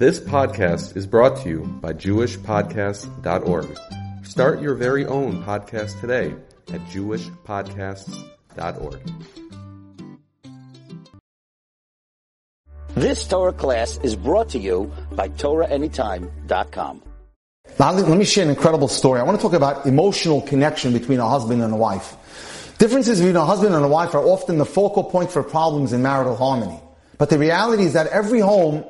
This podcast is brought to you by JewishPodcasts.org. Start your very own podcast today at JewishPodcasts.org. This Torah class is brought to you by TorahAnytime.com. Now, let me share an incredible story. I want to talk about emotional connection between a husband and a wife. Differences between a husband and a wife are often the focal point for problems in marital harmony. But the reality is that every home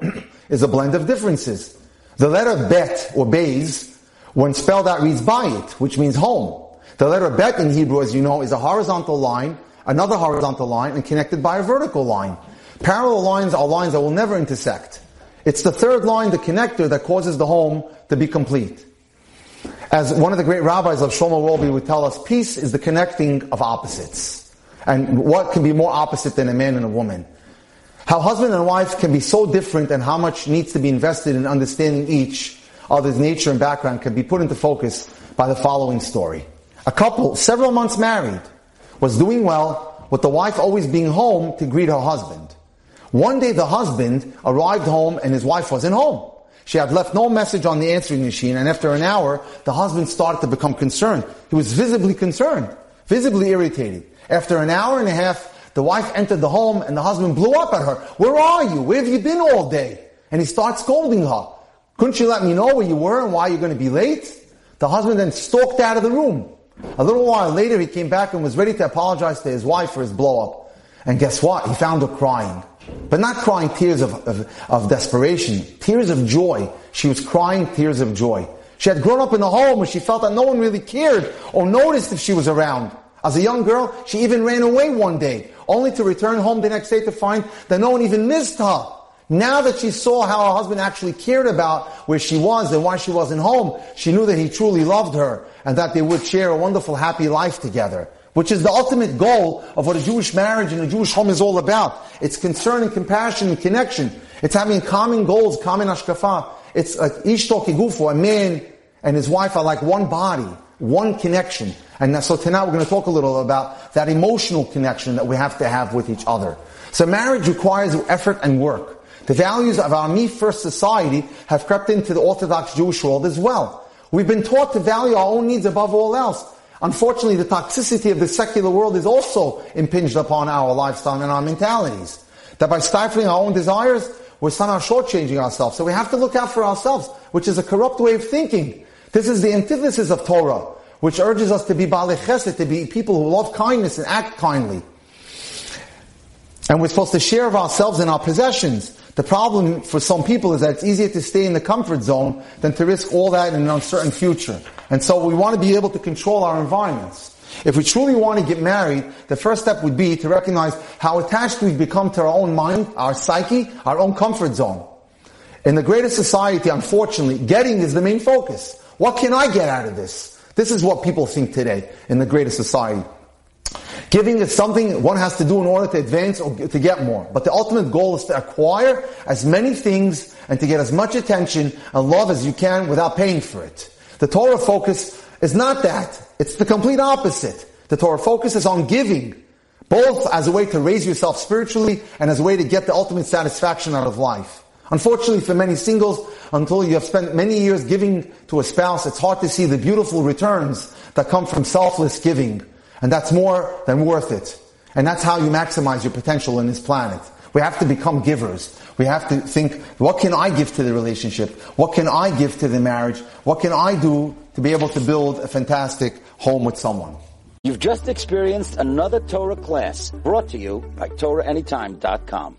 is a blend of differences. The letter bet or bays, when spelled out, reads bayit, which means home. The letter bet in Hebrew, as you know, is a horizontal line, another horizontal line, and connected by a vertical line. Parallel lines are lines that will never intersect. It's the third line, the connector, that causes the home to be complete. As one of the great rabbis of Shlomo Wolbe would tell us, peace is the connecting of opposites. And what can be more opposite than a man and a woman? How husband and wife can be so different and how much needs to be invested in understanding each other's nature and background can be put into focus by the following story. A couple, several months married, was doing well with the wife always being home to greet her husband. One day the husband arrived home and his wife wasn't home. She had left no message on the answering machine and after an hour, the husband started to become concerned. He was visibly concerned, visibly irritated. After an hour and a half, the wife entered the home and the husband blew up at her. Where are you? Where have you been all day? And he starts scolding her. Couldn't you let me know where you were and why you're going to be late? The husband then stalked out of the room. A little while later, he came back and was ready to apologize to his wife for his blow up. And guess what? He found her crying. But not crying tears of, of, of desperation, tears of joy. She was crying tears of joy. She had grown up in a home where she felt that no one really cared or noticed if she was around. As a young girl, she even ran away one day, only to return home the next day to find that no one even missed her. Now that she saw how her husband actually cared about where she was and why she wasn't home, she knew that he truly loved her and that they would share a wonderful, happy life together. Which is the ultimate goal of what a Jewish marriage and a Jewish home is all about. It's concern and compassion and connection. It's having common goals, common hashkafa. It's like ishto a man and his wife are like one body, one connection. And so tonight we're going to talk a little about that emotional connection that we have to have with each other. So marriage requires effort and work. The values of our me first society have crept into the Orthodox Jewish world as well. We've been taught to value our own needs above all else. Unfortunately, the toxicity of the secular world is also impinged upon our lifestyle and our mentalities. That by stifling our own desires, we're somehow shortchanging ourselves. So we have to look out for ourselves, which is a corrupt way of thinking. This is the antithesis of Torah which urges us to be Baalei Chesed, to be people who love kindness and act kindly. And we're supposed to share of ourselves and our possessions. The problem for some people is that it's easier to stay in the comfort zone than to risk all that in an uncertain future. And so we want to be able to control our environments. If we truly want to get married, the first step would be to recognize how attached we've become to our own mind, our psyche, our own comfort zone. In the greatest society, unfortunately, getting is the main focus. What can I get out of this? This is what people think today in the greatest society. Giving is something one has to do in order to advance or to get more. But the ultimate goal is to acquire as many things and to get as much attention and love as you can without paying for it. The Torah focus is not that. It's the complete opposite. The Torah focus is on giving, both as a way to raise yourself spiritually and as a way to get the ultimate satisfaction out of life. Unfortunately for many singles, until you have spent many years giving to a spouse, it's hard to see the beautiful returns that come from selfless giving. And that's more than worth it. And that's how you maximize your potential in this planet. We have to become givers. We have to think, what can I give to the relationship? What can I give to the marriage? What can I do to be able to build a fantastic home with someone? You've just experienced another Torah class brought to you by TorahAnytime.com.